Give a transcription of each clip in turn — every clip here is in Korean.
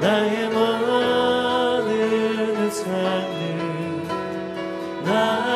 나의 모든 의상을 나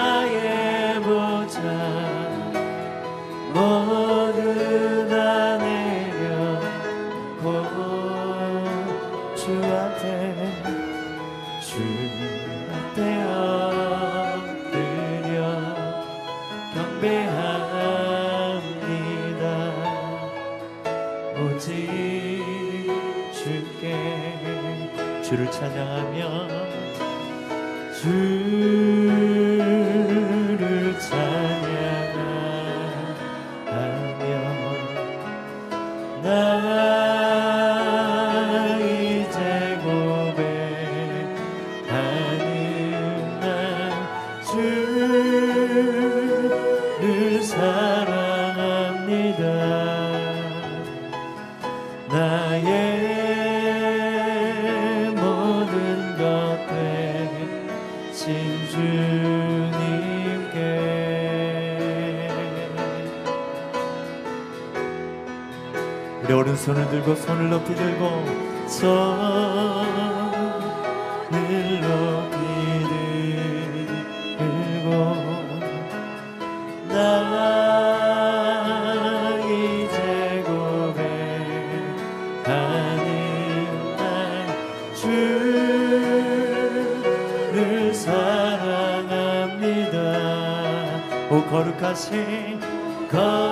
우리 오른손을 들고 손을 높이 들고 손을 높이 들고 나 이제 고백하는 날 주를 사랑합니다. 오 거룩하신 거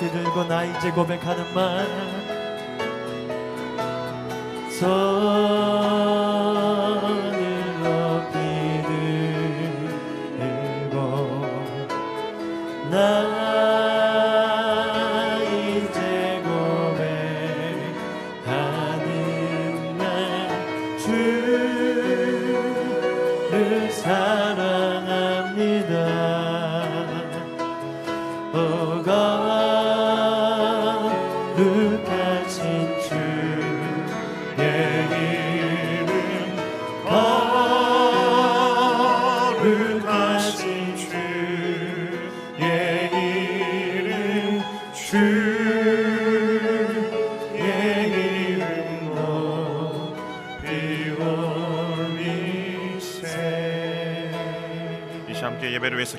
이렇게 들고 나 이제 고백하는 말. 손을 높이 들고 나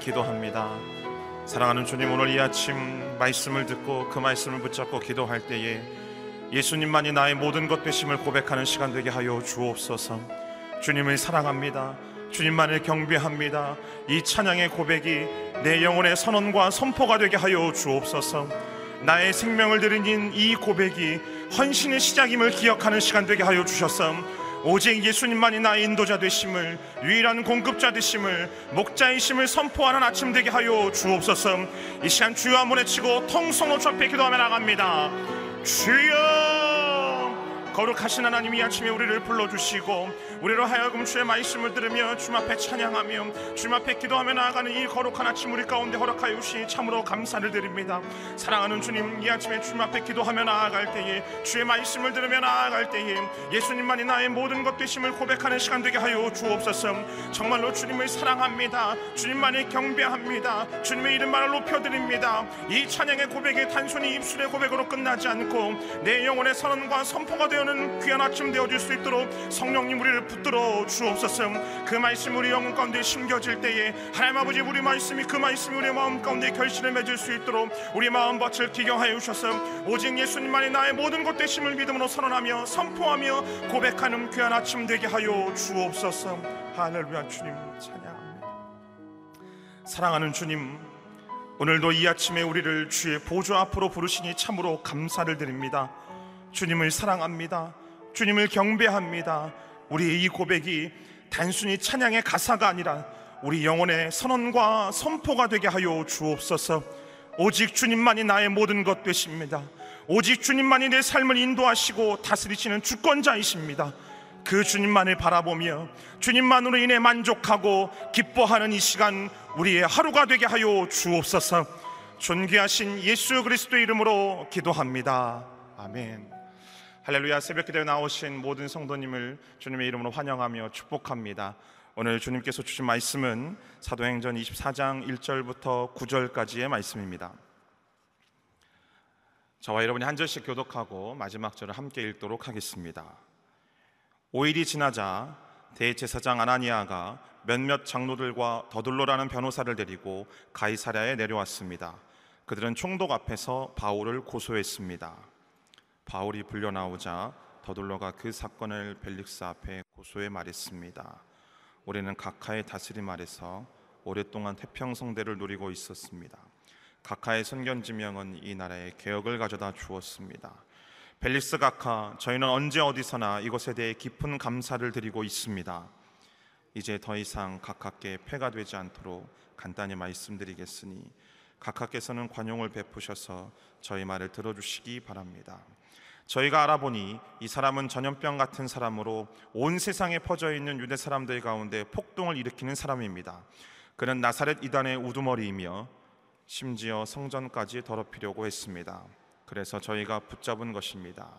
기도합니다. 사랑하는 주님, 오늘 이 아침 말씀을 듣고 그 말씀을 붙잡고 기도할 때에 예수님만이 나의 모든 것 되심을 고백하는 시간 되게 하여 주옵소서. 주님을 사랑합니다. 주님만을 경배합니다. 이 찬양의 고백이 내 영혼의 선언과 선포가 되게 하여 주옵소서. 나의 생명을 드린 이 고백이 헌신의 시작임을 기억하는 시간 되게 하여 주셨음. 오직 예수님만이 나의 인도자 되심을 유일한 공급자 되심을 목자이심을 선포하는 아침 되게 하여 주옵소서. 이 시간 주여 한번 외치고 통성로 주 앞에 기도하며 나갑니다. 주여 거룩하신 하나님 이 아침에 우리를 불러주시고 우리로 하여금 주의 말씀을 들으며 주님 앞에 찬양하며 주님 앞에 기도하며 나아가는 이 거룩한 아침 우리 가운데 허락하여 주시 참으로 감사를 드립니다. 사랑하는 주님 이 아침에 주님 앞에 기도하며 나아갈 때에 주의 말씀을 들으며 나아갈 때에 예수님만이 나의 모든 것 되심을 고백하는 시간 되게 하여 주옵소서. 정말로 주님을 사랑합니다. 주님만이 경배합니다. 주님의 이름만을 높여드립니다. 이 찬양의 고백이 단순히 입술의 고백으로 끝나지 않고 내 영혼의 선언과 선포가 되어 는 귀한 아침 되어질 수 있도록 성령님 우리를 붙들어 주옵소서. 그 말씀 우리 영혼 가운데 심겨질 때에 하나님 아버지 우리 말씀이 그 말씀이 우리 마음 가운데 결실을 맺을 수 있도록 우리 마음 밭을 기경하여 주셔서 오직 예수님만이 나의 모든 것 되 심을 믿음으로 선언하며 선포하며 고백하는 귀한 아침 되게 하여 주옵소서. 할렐루야 주님. 찬양합니다. 사랑하는 주님 오늘도 이 아침에 우리를 주의 보좌 앞으로 부르시니 참으로 감사를 드립니다. 주님을 사랑합니다. 주님을 경배합니다. 우리의 이 고백이 단순히 찬양의 가사가 아니라 우리 영혼의 선언과 선포가 되게 하여 주옵소서. 오직 주님만이 나의 모든 것 되십니다. 오직 주님만이 내 삶을 인도하시고 다스리시는 주권자이십니다. 그 주님만을 바라보며 주님만으로 인해 만족하고 기뻐하는 이 시간 우리의 하루가 되게 하여 주옵소서. 존귀하신 예수 그리스도 이름으로 기도합니다. 아멘. 할렐루야 새벽 기도에 나오신 모든 성도님을 주님의 이름으로 환영하며 축복합니다. 오늘 주님께서 주신 말씀은 사도행전 24장 1절부터 9절까지의 말씀입니다. 저와 여러분이 한 절씩 교독하고 마지막 절을 함께 읽도록 하겠습니다. 5일이 지나자 대제사장 아나니아가 몇몇 장로들과 더둘로라는 변호사를 데리고 가이사랴에 내려왔습니다. 그들은 총독 앞에서 바울을 고소했습니다. 바울이 불려 나오자 더둘로가 그 사건을 벨릭스 앞에 고소해 말했습니다. 우리는 각하의 다스림 아래서 오랫동안 태평성대를 누리고 있었습니다. 각하의 선견지명은 이 나라에 개혁을 가져다 주었습니다. 벨릭스 각하, 저희는 언제 어디서나 이것에 대해 깊은 감사를 드리고 있습니다. 이제 더 이상 각하께 폐가 되지 않도록 간단히 말씀드리겠으니 각하께서는 관용을 베푸셔서 저희 말을 들어주시기 바랍니다. 저희가 알아보니 이 사람은 전염병 같은 사람으로 온 세상에 퍼져 있는 유대 사람들 가운데 폭동을 일으키는 사람입니다. 그는 나사렛 이단의 우두머리이며 심지어 성전까지 더럽히려고 했습니다. 그래서 저희가 붙잡은 것입니다.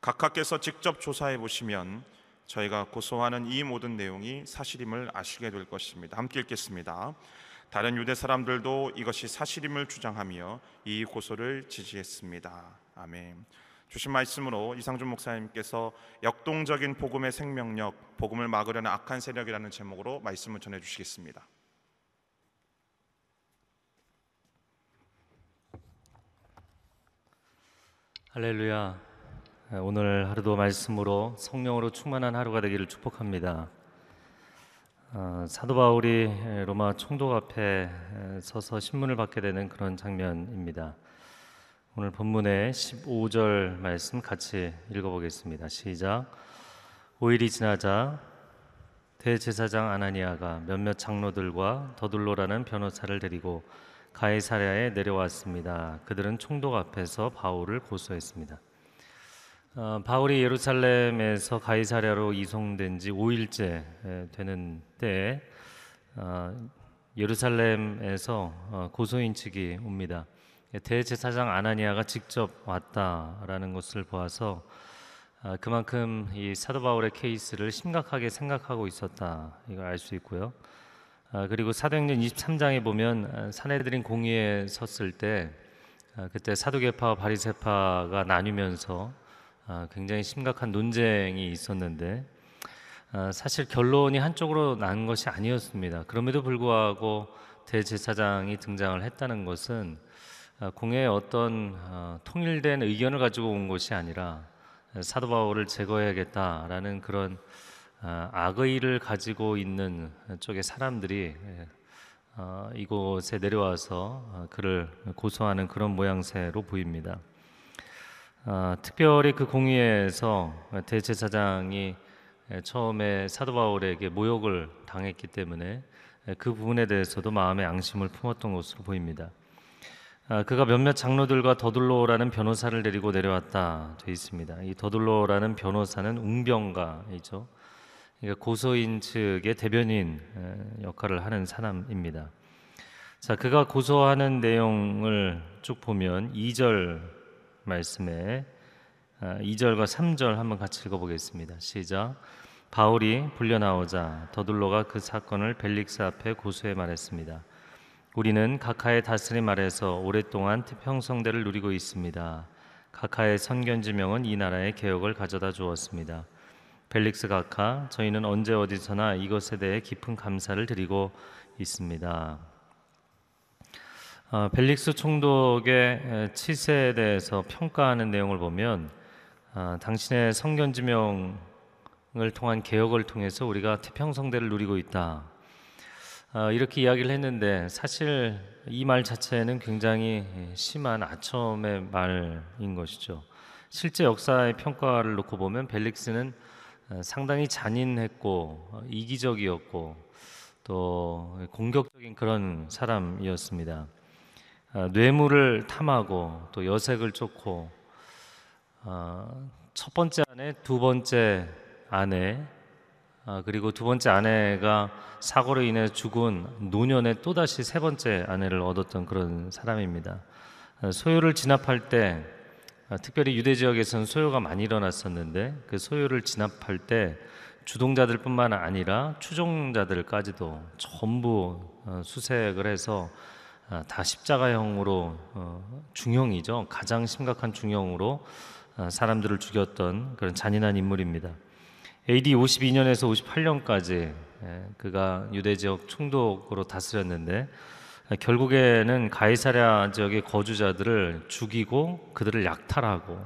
각하께서 직접 조사해 보시면 저희가 고소하는 이 모든 내용이 사실임을 아시게 될 것입니다. 함께 읽겠습니다. 다른 유대 사람들도 이것이 사실임을 주장하며 이 고소를 지지했습니다. 아멘. 주신 말씀으로 이상준 목사님께서 역동적인 복음의 생명력, 복음을 막으려는 악한 세력이라는 제목으로 말씀을 전해 주시겠습니다. 할렐루야. 오늘 하루도 말씀으로 성령으로 충만한 하루가 되기를 축복합니다. 어, 사도 바울이 로마 총독 앞에 서서 신문을 받게 되는 그런 장면입니다. 오늘 본문의 15절 말씀 같이 읽어보겠습니다. 시작. 5일이 지나자 대제사장 아나니아가 몇몇 장로들과 더둘로라는 변호사를 데리고 가이사랴에 내려왔습니다. 그들은 총독 앞에서 바울을 고소했습니다. 어, 바울이 예루살렘에서 가이사랴로 이송된 지 5일째 되는 때 어, 예루살렘에서 어, 고소인 측이 옵니다. 대제사장 아나니아가 직접 왔다라는 것을 보아서 어, 그만큼 이 사도 바울의 케이스를 심각하게 생각하고 있었다 이걸 알 수 있고요. 아, 그리고 사도행전 23장에 보면 아, 사내들인 공의에 섰을 때 아, 그때 사두개파와 바리새파가 나뉘면서 굉장히 심각한 논쟁이 있었는데 사실 결론이 한쪽으로 난 것이 아니었습니다. 그럼에도 불구하고 대제사장이 등장을 했다는 것은 공회에 어떤 어, 통일된 의견을 가지고 온 것이 아니라 사도 바울을 제거해야겠다라는 그런 아, 악의를 가지고 있는 쪽의 사람들이 예, 어, 이곳에 내려와서 어, 그를 고소하는 그런 모양새로 보입니다. 아, 특별히 그 공의회에서 대제사장이 예, 처음에 사도 바울에게 모욕을 당했기 때문에 예, 그 부분에 대해서도 마음의 앙심을 품었던 것으로 보입니다. 아, 그가 몇몇 장로들과 더둘로라는 변호사를 데리고 내려왔다 돼 있습니다. 이 더둘로라는 변호사는 웅병가이죠. 그러니까 고소인 측의 대변인 에, 역할을 하는 사람입니다. 자, 그가 고소하는 내용을 쭉 보면 2절 말씀에 아, 2절과 3절 한번 같이 읽어보겠습니다. 시작. 바울이 불려 나오자 더둘로가 그 사건을 벨릭스 앞에 고소해 말했습니다. 우리는 각하의 다스림 아래서 오랫동안 태평성대를 누리고 있습니다. 각하의 선견지명은 이 나라의 개혁을 가져다 주었습니다. 벨릭스 각하, 저희는 언제 어디서나 이것에 대해 깊은 감사를 드리고 있습니다. 어, 벨릭스 총독의 치세에 대해서 평가하는 내용을 보면 아, 당신의 성견지명을 통한 개혁을 통해서 우리가 태평성대를 누리고 있다. 아, 이렇게 이야기를 했는데 사실 이 말 자체는 굉장히 심한 아첨의 말인 것이죠. 실제 역사의 평가를 놓고 보면 벨릭스는 어, 상당히 잔인했고 어, 이기적이었고 또 공격적인 그런 사람이었습니다. 아, 뇌물을 탐하고 또 여색을 쫓고 어, 첫 번째 아내, 두 번째 아내 아, 그리고 두 번째 아내가 사고로 인해 죽은 노년에 또 다시 세 번째 아내를 얻었던 그런 사람입니다. 아, 소유를 진압할 때 아, 특별히 유대 지역에서는 소유가 많이 일어났었는데 그 소유를 진압할 때 주동자들뿐만 아니라 추종자들까지도 전부 어, 수색을 해서 아, 다 십자가형으로 어, 중형이죠 가장 심각한 중형으로 아, 사람들을 죽였던 그런 잔인한 인물입니다. AD 52년에서 58년까지 예, 그가 유대 지역 총독으로 다스렸는데 결국에는 가이사랴 지역의 거주자들을 죽이고 그들을 약탈하고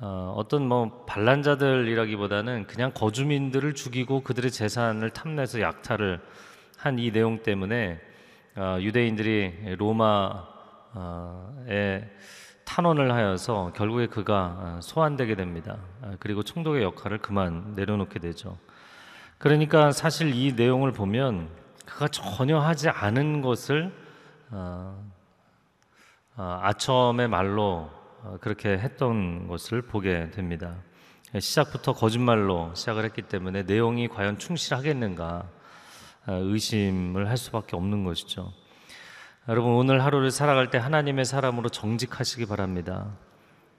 어, 어떤 뭐 반란자들이라기보다는 그냥 거주민들을 죽이고 그들의 재산을 탐내서 약탈을 한 이 내용 때문에 어, 유대인들이 로마에 탄원을 하여서 결국에 그가 어, 소환되게 됩니다. 아, 그리고 총독의 역할을 그만 내려놓게 되죠. 그러니까 사실 이 내용을 보면 그가 전혀 하지 않은 것을 어, 어, 아첨의 말로 어, 그렇게 했던 것을 보게 됩니다. 시작부터 거짓말로 시작을 했기 때문에 내용이 과연 충실하겠는가 어, 의심을 할 수밖에 없는 것이죠. 여러분 오늘 하루를 살아갈 때 하나님의 사람으로 정직하시기 바랍니다.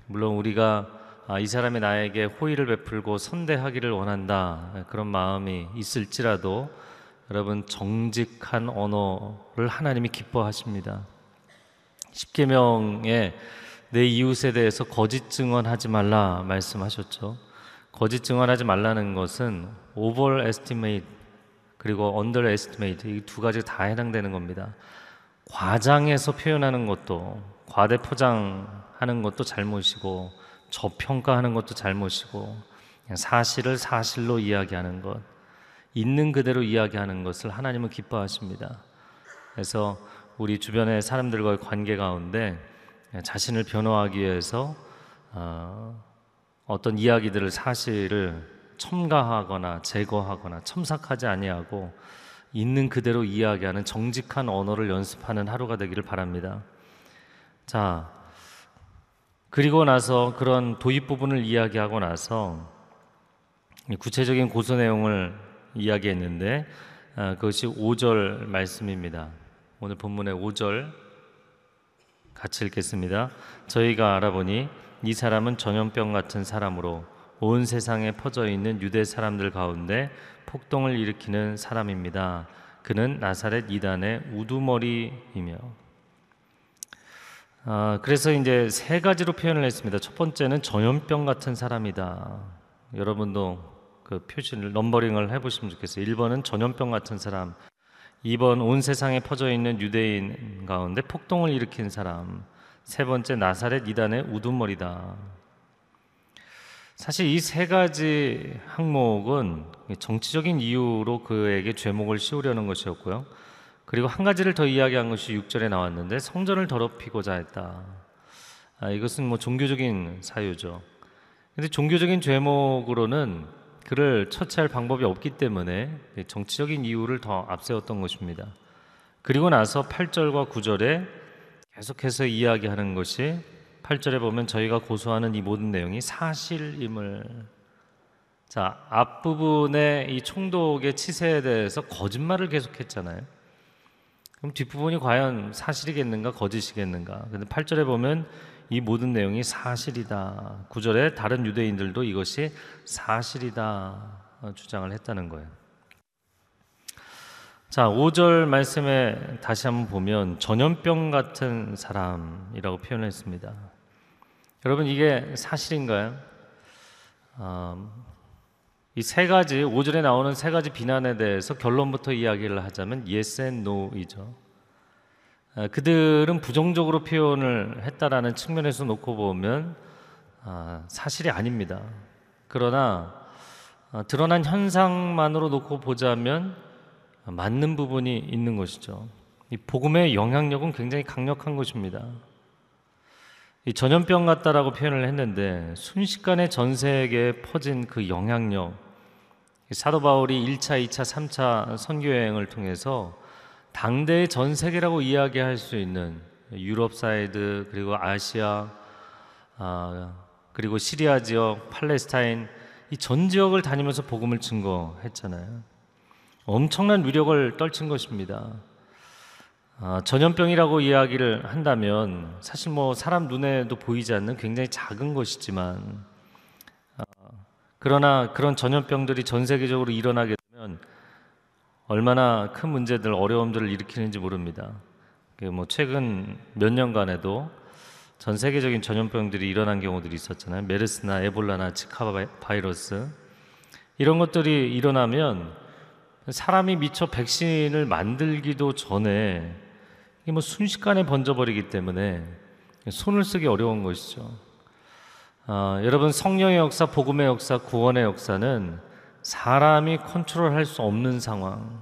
물론 우리가 아, 이 사람이 나에게 호의를 베풀고 선대하기를 원한다 그런 마음이 있을지라도 여러분 정직한 언어를 하나님이 기뻐하십니다. 십계명에 내 이웃에 대해서 거짓 증언하지 말라 말씀하셨죠. 거짓 증언하지 말라는 것은 overestimate 그리고 underestimate 이 두 가지 다 해당되는 겁니다. 과장해서 표현하는 것도 과대 포장하는 것도 잘못이고 저평가하는 것도 잘못이고 사실을 사실로 이야기하는 것 있는 그대로 이야기하는 것을 하나님은 기뻐하십니다. 그래서 우리 주변의 사람들과의 관계 가운데 자신을 변호하기 위해서 어, 어떤 이야기들을 사실을 첨가하거나 제거하거나 첨삭하지 아니하고 있는 그대로 이야기하는 정직한 언어를 연습하는 하루가 되기를 바랍니다. 자, 그리고 나서 그런 도입 부분을 이야기하고 나서 구체적인 고소 내용을 이야기했는데 아, 그것이 5절 말씀입니다. 오늘 본문의 5절 같이 읽겠습니다. 저희가 알아보니 이 사람은 전염병 같은 사람으로 온 세상에 퍼져 있는 유대 사람들 가운데 폭동을 일으키는 사람입니다. 그는 나사렛 이단의 우두머리이며 아, 그래서 이제 세 가지로 표현을 했습니다. 첫 번째는 전염병 같은 사람이다. 여러분도 그 표시를 넘버링을 해보시면 좋겠어요. 1번은 전염병 같은 사람, 2번 온 세상에 퍼져 있는 유대인 가운데 폭동을 일으킨 사람, 세 번째 나사렛 이단의 우두머리다. 사실 이 세 가지 항목은 정치적인 이유로 그에게 죄목을 씌우려는 것이었고요. 그리고 한 가지를 더 이야기한 것이 6절에 나왔는데 성전을 더럽히고자 했다. 아, 이것은 뭐 종교적인 사유죠. 근데 종교적인 죄목으로는 그를 처치할 방법이 없기 때문에 정치적인 이유를 더 앞세웠던 것입니다. 그리고 나서 8절과 9절에 계속해서 이야기하는 것이 8절에 보면 저희가 고소하는 이 모든 내용이 사실임을 자, 앞부분의 이 총독의 치세에 대해서 거짓말을 계속했잖아요. 그럼 뒷부분이 과연 사실이겠는가 거짓이겠는가? 근데 8절에 보면 이 모든 내용이 사실이다. 9절에 다른 유대인들도 이것이 사실이다 주장을 했다는 거예요. 자, 5절 말씀에 다시 한번 보면 전염병 같은 사람이라고 표현했습니다. 여러분 이게 사실인가요? 어, 이세 가지 5절에 나오는 세 가지 비난에 대해서 결론부터 이야기를 하자면 yes and no이죠. 어, 그들은 부정적으로 표현을 했다라는 측면에서 놓고 보면 아, 사실이 아닙니다. 그러나 어, 드러난 현상만으로 놓고 보자면 맞는 부분이 있는 것이죠. 이 복음의 영향력은 굉장히 강력한 것입니다. 이 전염병 같다라고 표현을 했는데 순식간에 전 세계에 퍼진 그 영향력 사도 바울이 1차, 2차, 3차 선교 여행을 통해서 당대의 전 세계라고 이야기할 수 있는 유럽 사이드 그리고 아시아 아, 그리고 시리아 지역, 팔레스타인 이 전 지역을 다니면서 복음을 증거했잖아요. 엄청난 위력을 떨친 것입니다. 아, 전염병이라고 이야기를 한다면 사실 뭐 사람 눈에도 보이지 않는 굉장히 작은 것이지만 아, 그러나 그런 전염병들이 전 세계적으로 일어나게 되면 얼마나 큰 문제들 어려움들을 일으키는지 모릅니다. 뭐 최근 몇 년간에도 전 세계적인 전염병들이 일어난 경우들이 있었잖아요. 메르스나 에볼라나 지카 바이러스 이런 것들이 일어나면 사람이 미처 백신을 만들기도 전에 뭐 순식간에 번져버리기 때문에 손을 쓰기 어려운 것이죠. 아, 여러분 성령의 역사, 복음의 역사, 구원의 역사는 사람이 컨트롤할 수 없는 상황.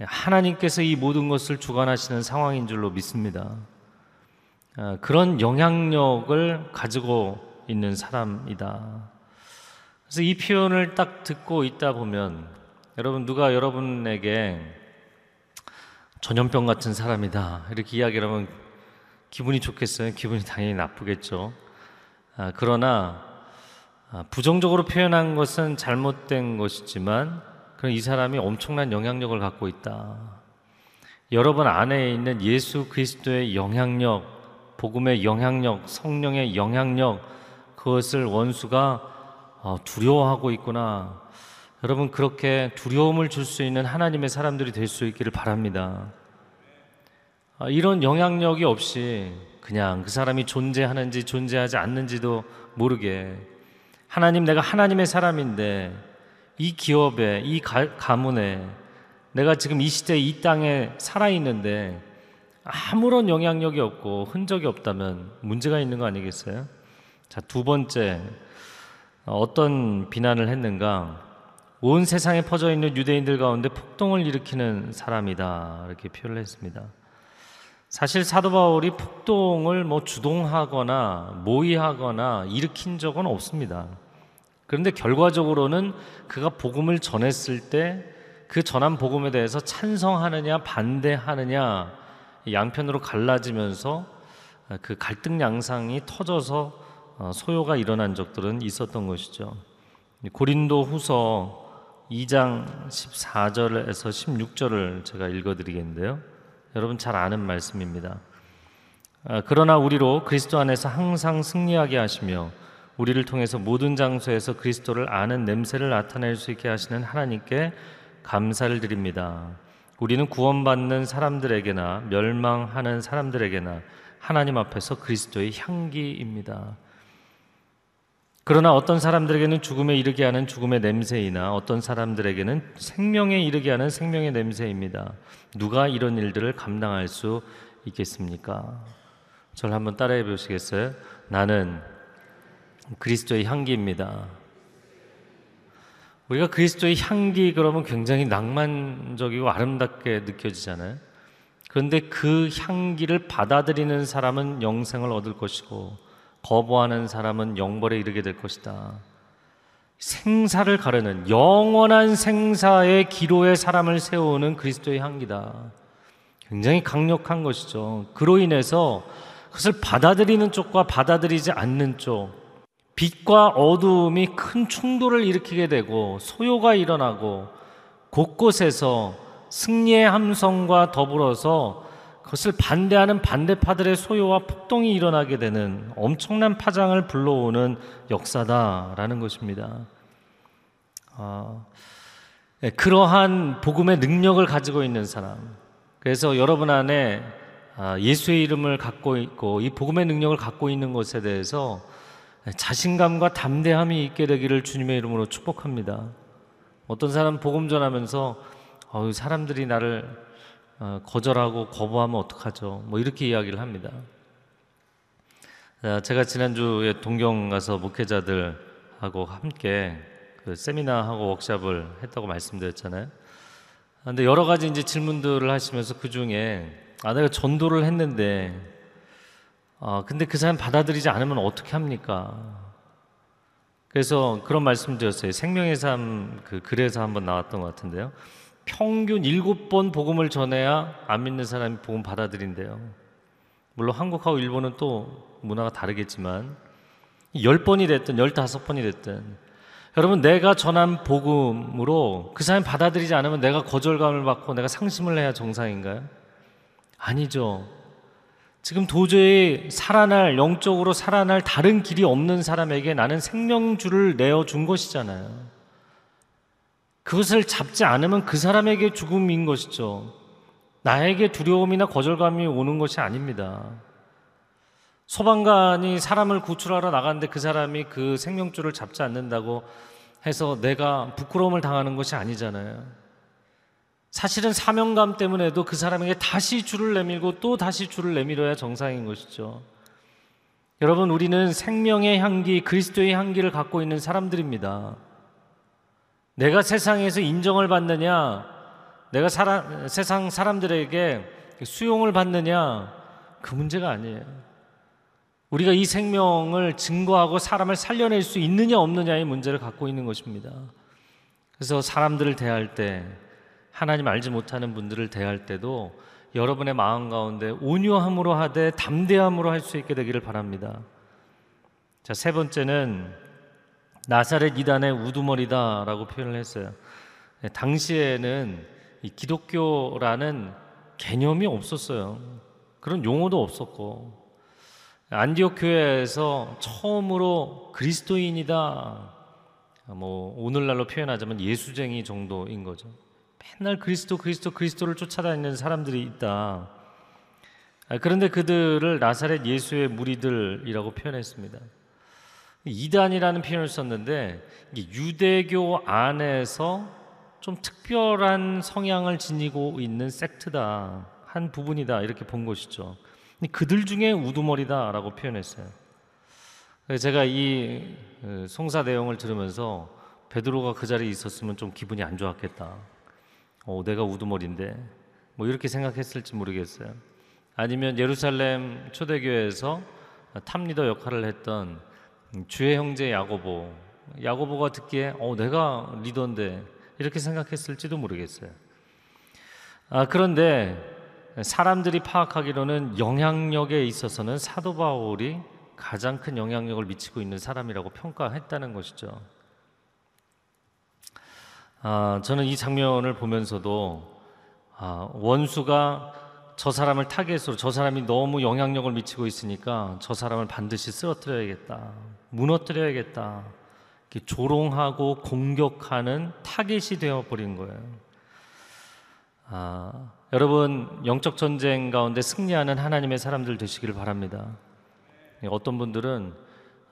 하나님께서 이 모든 것을 주관하시는 상황인 줄로 믿습니다. 아, 그런 영향력을 가지고 있는 사람이다. 그래서 이 표현을 딱 듣고 있다 보면 여러분 누가 여러분에게 전염병 같은 사람이다 이렇게 이야기를 하면 기분이 좋겠어요? 기분이 당연히 나쁘겠죠. 아, 그러나 아, 부정적으로 표현한 것은 잘못된 것이지만 그런 이 사람이 엄청난 영향력을 갖고 있다. 여러분 안에 있는 예수 그리스도의 영향력, 복음의 영향력, 성령의 영향력 그것을 원수가 어, 두려워하고 있구나. 여러분 그렇게 두려움을 줄 수 있는 하나님의 사람들이 될 수 있기를 바랍니다. 아, 이런 영향력이 없이 그냥 그 사람이 존재하는지 존재하지 않는지도 모르게 하나님 내가 하나님의 사람인데 이 기업에 이 가, 가문에 내가 지금 이 시대 이 땅에 살아 있는데 아무런 영향력이 없고 흔적이 없다면 문제가 있는 거 아니겠어요? 자, 두 번째 어떤 비난을 했는가? 온 세상에 퍼져 있는 유대인들 가운데 폭동을 일으키는 사람이다 이렇게 표현을 했습니다. 사실 사도 바울이 폭동을 뭐 주동하거나 모의하거나 일으킨 적은 없습니다. 그런데 결과적으로는 그가 복음을 전했을 때 그 전한 복음에 대해서 찬성하느냐 반대하느냐 양편으로 갈라지면서 그 갈등 양상이 터져서 어, 소요가 일어난 적들은 있었던 것이죠. 고린도 후서 2장 14절에서 16절을 제가 읽어드리겠는데요. 여러분 잘 아는 말씀입니다. 아, 그러나 우리로 그리스도 안에서 항상 승리하게 하시며 우리를 통해서 모든 장소에서 그리스도를 아는 냄새를 나타낼 수 있게 하시는 하나님께 감사를 드립니다. 우리는 구원받는 사람들에게나 멸망하는 사람들에게나 하나님 앞에서 그리스도의 향기입니다. 그러나 어떤 사람들에게는 죽음에 이르게 하는 죽음의 냄새이나 어떤 사람들에게는 생명에 이르게 하는 생명의 냄새입니다. 누가 이런 일들을 감당할 수 있겠습니까? 저를 한번 따라해 보시겠어요? 나는 그리스도의 향기입니다. 우리가 그리스도의 향기 그러면 굉장히 낭만적이고 아름답게 느껴지잖아요. 그런데 그 향기를 받아들이는 사람은 영생을 얻을 것이고 거부하는 사람은 영벌에 이르게 될 것이다. 생사를 가르는 영원한 생사의 기로에 사람을 세우는 그리스도의 향기다. 굉장히 강력한 것이죠. 그로 인해서 그것을 받아들이는 쪽과 받아들이지 않는 쪽, 빛과 어두움이 큰 충돌을 일으키게 되고 소요가 일어나고 곳곳에서 승리의 함성과 더불어서 그것을 반대하는 반대파들의 소요와 폭동이 일어나게 되는 엄청난 파장을 불러오는 역사다라는 것입니다. 아, 네, 그러한 복음의 능력을 가지고 있는 사람. 그래서 여러분 안에 아, 예수의 이름을 갖고 있고 이 복음의 능력을 갖고 있는 것에 대해서 자신감과 담대함이 있게 되기를 주님의 이름으로 축복합니다. 어떤 사람 복음 전하면서 어, 사람들이 나를 어, 거절하고 거부하면 어떡하죠? 뭐 이렇게 이야기를 합니다. 제가 지난주에 동경 가서 목회자들하고 함께 그 세미나하고 워크샵을 했다고 말씀드렸잖아요. 근데 여러 가지 이제 질문들을 하시면서 그 중에 아 내가 전도를 했는데 아 근데 그 사람 받아들이지 않으면 어떻게 합니까? 그래서 그런 말씀 드렸어요. 생명의 삶 그 글에서 한번 나왔던 것 같은데요. 평균 일곱 번 복음을 전해야 안 믿는 사람이 복음 받아들인대요. 물론 한국하고 일본은 또 문화가 다르겠지만 열 번이 됐든 열다섯 번이 됐든 여러분 내가 전한 복음으로 그 사람이 받아들이지 않으면 내가 거절감을 받고 내가 상심을 해야 정상인가요? 아니죠. 지금 도저히 살아날 영적으로 살아날 다른 길이 없는 사람에게 나는 생명줄을 내어 준 것이잖아요. 그것을 잡지 않으면 그 사람에게 죽음인 것이죠. 나에게 두려움이나 거절감이 오는 것이 아닙니다. 소방관이 사람을 구출하러 나갔는데 그 사람이 그 생명줄을 잡지 않는다고 해서 내가 부끄러움을 당하는 것이 아니잖아요. 사실은 사명감 때문에도 그 사람에게 다시 줄을 내밀고 또 다시 줄을 내밀어야 정상인 것이죠. 여러분, 우리는 생명의 향기, 그리스도의 향기를 갖고 있는 사람들입니다. 내가 세상에서 인정을 받느냐, 내가 사람, 세상 사람들에게 수용을 받느냐, 그 문제가 아니에요. 우리가 이 생명을 증거하고 사람을 살려낼 수 있느냐 없느냐의 문제를 갖고 있는 것입니다. 그래서 사람들을 대할 때 하나님 알지 못하는 분들을 대할 때도 여러분의 마음 가운데 온유함으로 하되 담대함으로 할 수 있게 되기를 바랍니다. 자, 세 번째는 나사렛 이단의 우두머리다라고 표현을 했어요. 네, 당시에는 이 기독교라는 개념이 없었어요. 그런 용어도 없었고 안디옥 교회에서 처음으로 그리스도인이다. 뭐 오늘날로 표현하자면 예수쟁이 정도인 거죠. 맨날 그리스도 그리스도 그리스도를 쫓아다니는 사람들이 있다. 아, 그런데 그들을 나사렛 예수의 무리들이라고 표현했습니다. 이단이라는 표현을 썼는데 유대교 안에서 좀 특별한 성향을 지니고 있는 섹트다 한 부분이다 이렇게 본 것이죠. 그들 중에 우두머리다라고 표현했어요. 제가 이 어, 송사 내용을 들으면서 베드로가 그 자리에 있었으면 좀 기분이 안 좋았겠다. 어, 내가 우두머리인데 뭐 이렇게 생각했을지 모르겠어요. 아니면 예루살렘 초대교회에서 탑리더 역할을 했던 주의 형제 야고보, 야고보가 듣기에 어, 내가 리더인데 이렇게 생각했을지도 모르겠어요. 아, 그런데 사람들이 파악하기로는 영향력에 있어서는 사도 바울이 가장 큰 영향력을 미치고 있는 사람이라고 평가했다는 것이죠. 아, 저는 이 장면을 보면서도 아, 원수가 저 사람을 타겟으로 저 사람이 너무 영향력을 미치고 있으니까 저 사람을 반드시 쓰러뜨려야겠다, 무너뜨려야겠다, 조롱하고 공격하는 타겟이 되어 버린 거예요. 아, 여러분 영적 전쟁 가운데 승리하는 하나님의 사람들 되시기를 바랍니다. 예, 어떤 분들은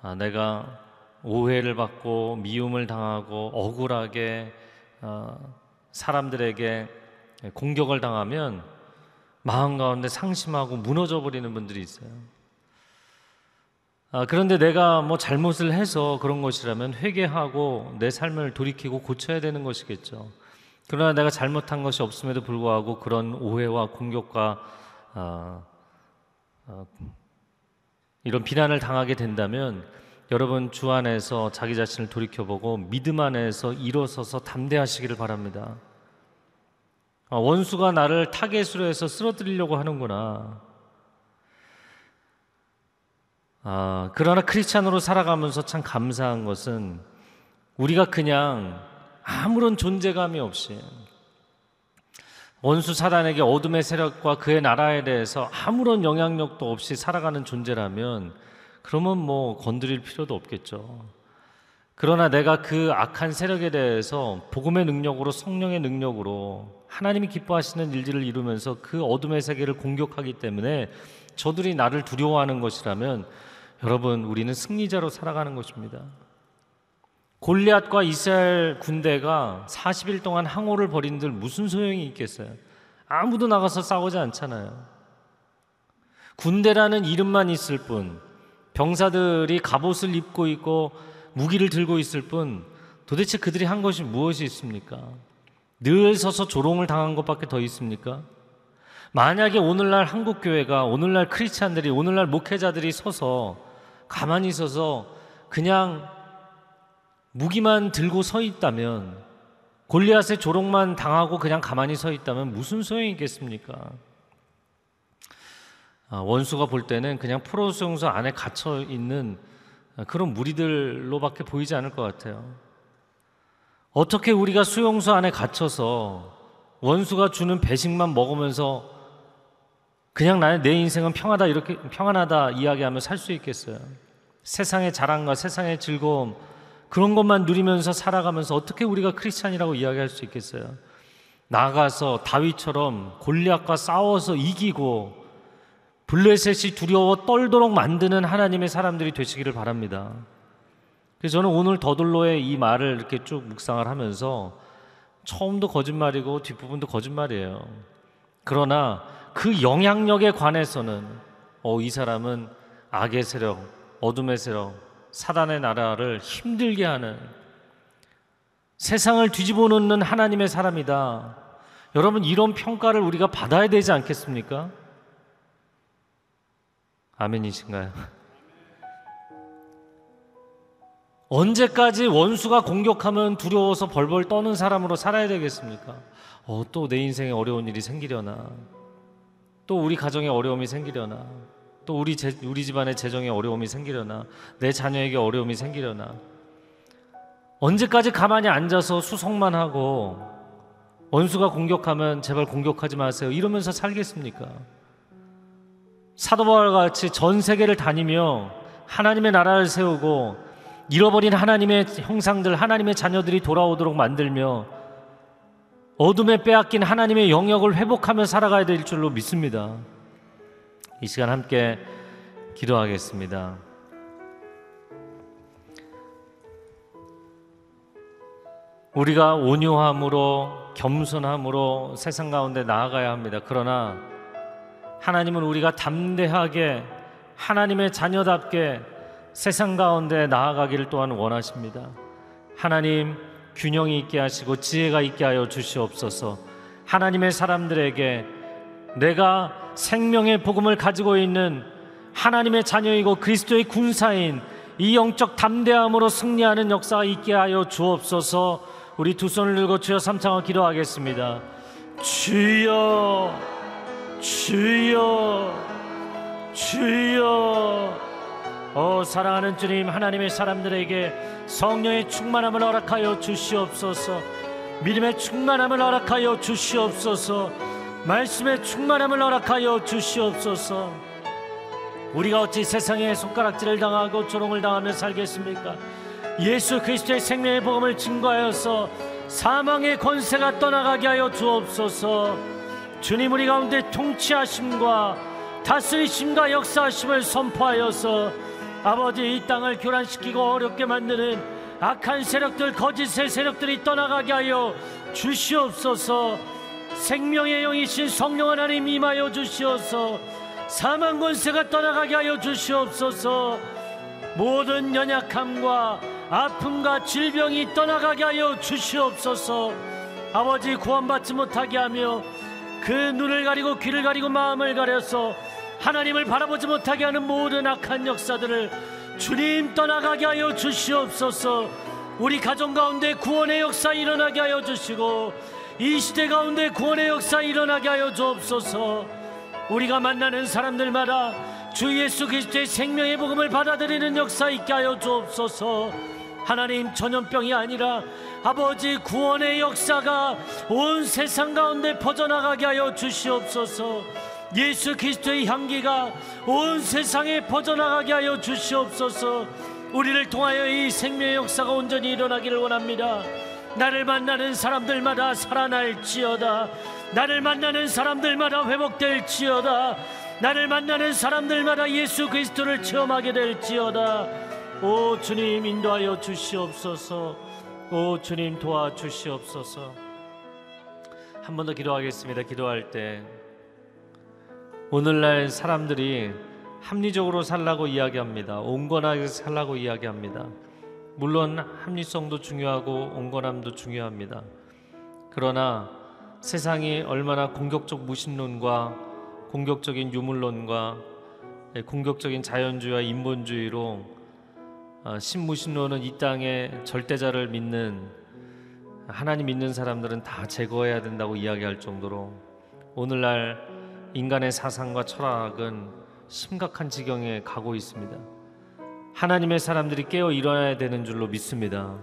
아, 내가 오해를 받고 미움을 당하고 억울하게 어, 사람들에게 공격을 당하면 마음 가운데 상심하고 무너져 버리는 분들이 있어요. 아, 그런데 내가 뭐 잘못을 해서 그런 것이라면 회개하고 내 삶을 돌이키고 고쳐야 되는 것이겠죠. 그러나 내가 잘못한 것이 없음에도 불구하고 그런 오해와 공격과 아, 아, 이런 비난을 당하게 된다면 여러분 주 안에서 자기 자신을 돌이켜보고 믿음 안에서 일어서서 담대하시기를 바랍니다. 아, 원수가 나를 타겟으로 해서 쓰러뜨리려고 하는구나. 아, 그러나 크리스찬으로 살아가면서 참 감사한 것은 우리가 그냥 아무런 존재감이 없이 원수 사단에게 어둠의 세력과 그의 나라에 대해서 아무런 영향력도 없이 살아가는 존재라면 그러면 뭐 건드릴 필요도 없겠죠. 그러나 내가 그 악한 세력에 대해서 복음의 능력으로 성령의 능력으로 하나님이 기뻐하시는 일들을 이루면서 그 어둠의 세계를 공격하기 때문에 저들이 나를 두려워하는 것이라면 여러분 우리는 승리자로 살아가는 것입니다. 골리앗과 이스라엘 군대가 40일 동안 항호를 벌인들 무슨 소용이 있겠어요? 아무도 나가서 싸우지 않잖아요. 군대라는 이름만 있을 뿐, 병사들이 갑옷을 입고 있고 무기를 들고 있을 뿐, 도대체 그들이 한 것이 무엇이 있습니까? 늘 서서 조롱을 당한 것밖에 더 있습니까? 만약에 오늘날 한국 교회가 오늘날 크리스찬들이 오늘날 목회자들이 서서 가만히 서서 그냥 무기만 들고 서 있다면 골리앗의 조롱만 당하고 그냥 가만히 서 있다면 무슨 소용이 있겠습니까? 아, 원수가 볼 때는 그냥 프로 수용소 안에 갇혀 있는 그런 무리들로밖에 보이지 않을 것 같아요. 어떻게 우리가 수용소 안에 갇혀서 원수가 주는 배식만 먹으면서 그냥 나의 내 인생은 평하다 이렇게 평안하다 이야기하며 살 수 있겠어요? 세상의 자랑과 세상의 즐거움 그런 것만 누리면서 살아가면서 어떻게 우리가 크리스찬이라고 이야기할 수 있겠어요? 나가서 다윗처럼 골리앗과 싸워서 이기고 블레셋이 두려워 떨도록 만드는 하나님의 사람들이 되시기를 바랍니다. 그래서 저는 오늘 더들로의 이 말을 이렇게 쭉 묵상을 하면서 처음도 거짓말이고 뒷부분도 거짓말이에요. 그러나 그 영향력에 관해서는 어, 이 사람은 악의 세력, 어둠의 세력, 사단의 나라를 힘들게 하는 세상을 뒤집어 놓는 하나님의 사람이다. 여러분 이런 평가를 우리가 받아야 되지 않겠습니까? 아멘이신가요? 언제까지 원수가 공격하면 두려워서 벌벌 떠는 사람으로 살아야 되겠습니까? 어, 또 내 인생에 어려운 일이 생기려나? 또 우리 가정에 어려움이 생기려나? 또 우리 제, 우리 집안의 재정에 어려움이 생기려나? 내 자녀에게 어려움이 생기려나? 언제까지 가만히 앉아서 수송만 하고 원수가 공격하면 제발 공격하지 마세요. 이러면서 살겠습니까? 사도 바울 같이 전 세계를 다니며 하나님의 나라를 세우고 잃어버린 하나님의 형상들, 하나님의 자녀들이 돌아오도록 만들며 어둠에 빼앗긴 하나님의 영역을 회복하며 살아가야 될 줄로 믿습니다. 이 시간 함께 기도하겠습니다. 우리가 온유함으로 겸손함으로 세상 가운데 나아가야 합니다. 그러나 하나님은 우리가 담대하게 하나님의 자녀답게 세상 가운데 나아가기를 또한 원하십니다. 하나님 균형이 있게 하시고 지혜가 있게 하여 주시옵소서. 하나님의 사람들에게 내가 생명의 복음을 가지고 있는 하나님의 자녀이고 그리스도의 군사인 이 영적 담대함으로 승리하는 역사가 있게 하여 주옵소서. 우리 두 손을 들고 주여 삼창을 기도하겠습니다. 주여 주여 주여 오 사랑하는 주님 하나님의 사람들에게 성령의 충만함을 허락하여 주시옵소서. 믿음의 충만함을 허락하여 주시옵소서. 말씀의 충만함을 허락하여 주시옵소서. 우리가 어찌 세상에 손가락질을 당하고 조롱을 당하며 살겠습니까? 예수 그리스도의 생명의 복음을 증거하여서 사망의 권세가 떠나가게 하여 주옵소서. 주님 우리 가운데 통치하심과 다스리심과 역사하심을 선포하여서 아버지 이 땅을 교란시키고 어렵게 만드는 악한 세력들 거짓의 세력들이 떠나가게 하여 주시옵소서. 생명의 영이신 성령 하나님 임하여 주시옵소서 사망 권세가 떠나가게 하여 주시옵소서. 모든 연약함과 아픔과 질병이 떠나가게 하여 주시옵소서. 아버지 구원받지 못하게 하며 그 눈을 가리고 귀를 가리고 마음을 가려서 하나님을 바라보지 못하게 하는 모든 악한 역사들을 주님 떠나가게 하여 주시옵소서. 우리 가정 가운데 구원의 역사 일어나게 하여 주시고 이 시대 가운데 구원의 역사 일어나게 하여 주옵소서. 우리가 만나는 사람들마다 주 예수 그리스도의 생명의 복음을 받아들이는 역사 있게 하여 주옵소서. 하나님 전염병이 아니라 아버지 구원의 역사가 온 세상 가운데 퍼져나가게 하여 주시옵소서 예수 그리스도의 향기가 온 세상에 퍼져나가게 하여 주시옵소서. 우리를 통하여 이 생명의 역사가 온전히 일어나기를 원합니다. 나를 만나는 사람들마다 살아날지어다. 나를 만나는 사람들마다 회복될지어다. 나를 만나는 사람들마다 예수 그리스도를 체험하게 될지어다. 오 주님 인도하여 주시옵소서. 오 주님 도와 주시옵소서. 한 번 더 기도하겠습니다. 기도할 때 오늘날 사람들이 합리적으로 살라고 이야기합니다. 온건하게 살라고 이야기합니다. 물론 합리성도 중요하고 온건함도 중요합니다. 그러나 세상이 얼마나 공격적 무신론과 공격적인 유물론과 공격적인 자연주의와 인본주의로 어, 신무신론은 이 땅에 절대자를 믿는 하나님 믿는 사람들은 다 제거해야 된다고 이야기할 정도로 오늘날 인간의 사상과 철학은 심각한 지경에 가고 있습니다. 하나님의 사람들이 깨어 일어나야 되는 줄로 믿습니다.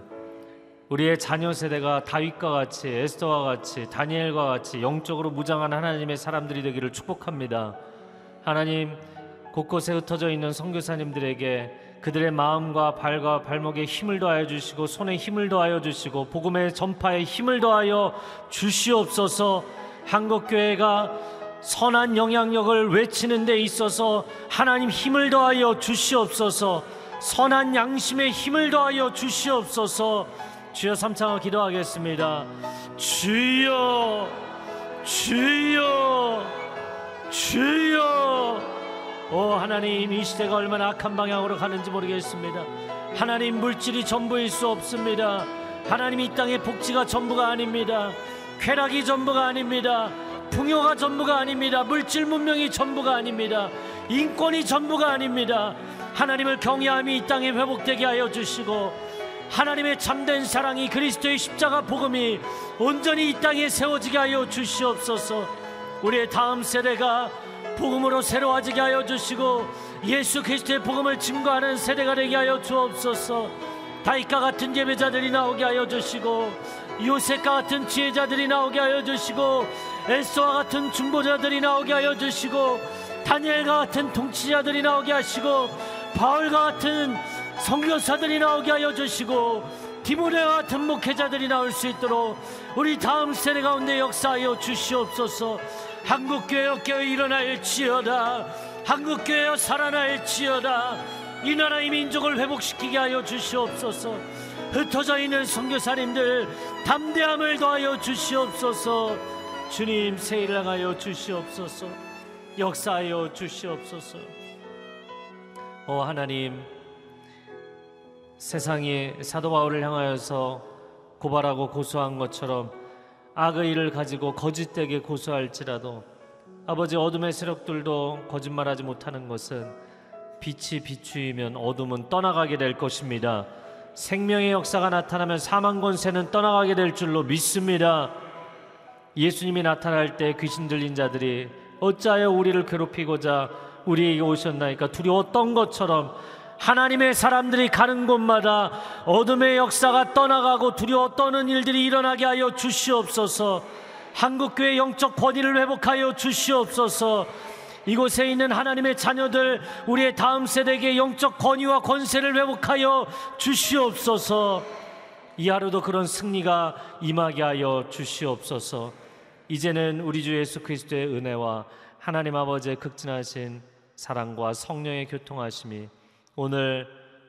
우리의 자녀 세대가 다윗과 같이 에스더와 같이 다니엘과 같이 영적으로 무장한 하나님의 사람들이 되기를 축복합니다. 하나님 곳곳에 흩어져 있는 선교사님들에게 그들의 마음과 발과 발목에 힘을 더하여 주시고 손에 힘을 더하여 주시고 복음의 전파에 힘을 더하여 주시옵소서. 한국 교회가 선한 영향력을 외치는 데 있어서 하나님 힘을 더하여 주시옵소서. 선한 양심에 힘을 더하여 주시옵소서. 주여 삼창을 기도하겠습니다. 주여, 주여, 주여. 오 하나님 이 시대가 얼마나 악한 방향으로 가는지 모르겠습니다. 하나님 물질이 전부일 수 없습니다. 하나님 이 땅의 복지가 전부가 아닙니다. 쾌락이 전부가 아닙니다. 풍요가 전부가 아닙니다. 물질 문명이 전부가 아닙니다. 인권이 전부가 아닙니다. 하나님을 경외함이 이 땅에 회복되게 하여 주시고 하나님의 참된 사랑이 그리스도의 십자가 복음이 온전히 이 땅에 세워지게 하여 주시옵소서. 우리의 다음 세대가 복음으로 새로워지게 하여 주시고 예수 그리스도의 복음을 증거하는 세대가 되게 하여 주옵소서. 다윗과 같은 예배자들이 나오게 하여 주시고 요셉과 같은 지혜자들이 나오게 하여 주시고 엘소와 같은 중보자들이 나오게 하여 주시고 다니엘과 같은 통치자들이 나오게 하시고 바울과 같은 선교사들이 나오게 하여 주시고 디모데와 같은 목회자들이 나올 수 있도록 우리 다음 세대 가운데 역사하여 주시옵소서. 한국교회여 깨어 일어날지어다. 한국교회여 살아날지어다. 이 나라의 민족을 회복시키게 하여 주시옵소서. 흩어져 있는 선교사님들 담대함을 더하여 주시옵소서 주님 세일을 향하여 주시옵소서 역사하여 주시옵소서 오 하나님 세상이 사도 바울을 향하여서 고발하고 고소한 것처럼 악의 일을 가지고 거짓되게 고소할지라도 아버지 어둠의 세력들도 거짓말하지 못하는 것은 빛이 비추이면 어둠은 떠나가게 될 것입니다. 생명의 역사가 나타나면 사망 권세는 떠나가게 될 줄로 믿습니다. 예수님이 나타날 때 귀신 들린 자들이 어찌하여 우리를 괴롭히고자 우리에게 오셨나이까 두려웠던 것처럼 하나님의 사람들이 가는 곳마다 어둠의 역사가 떠나가고 두려워 떠는 일들이 일어나게 하여 주시옵소서. 한국교회 영적 권위를 회복하여 주시옵소서. 이곳에 있는 하나님의 자녀들, 우리의 다음 세대에게 영적 권위와 권세를 회복하여 주시옵소서. 이 하루도 그런 승리가 임하게 하여 주시옵소서. 이제는 우리 주 예수 그리스도의 은혜와 하나님 아버지의 극진하신 사랑과 성령의 교통하심이 오늘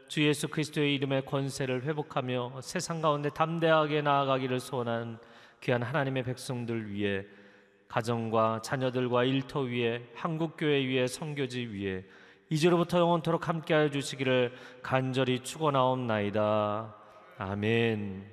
주 예수 그리스도의 이름의 권세를 회복하며 세상 가운데 담대하게 나아가기를 소원하는 귀한 하나님의 백성들 위해 가정과 자녀들과 일터 위에 한국 교회 위에 선교지 위에 이제로부터 영원토록 함께하여 주시기를 간절히 축원하옵나이다. 아멘.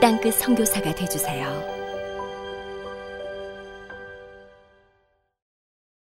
땅끝 선교사가 되주세요.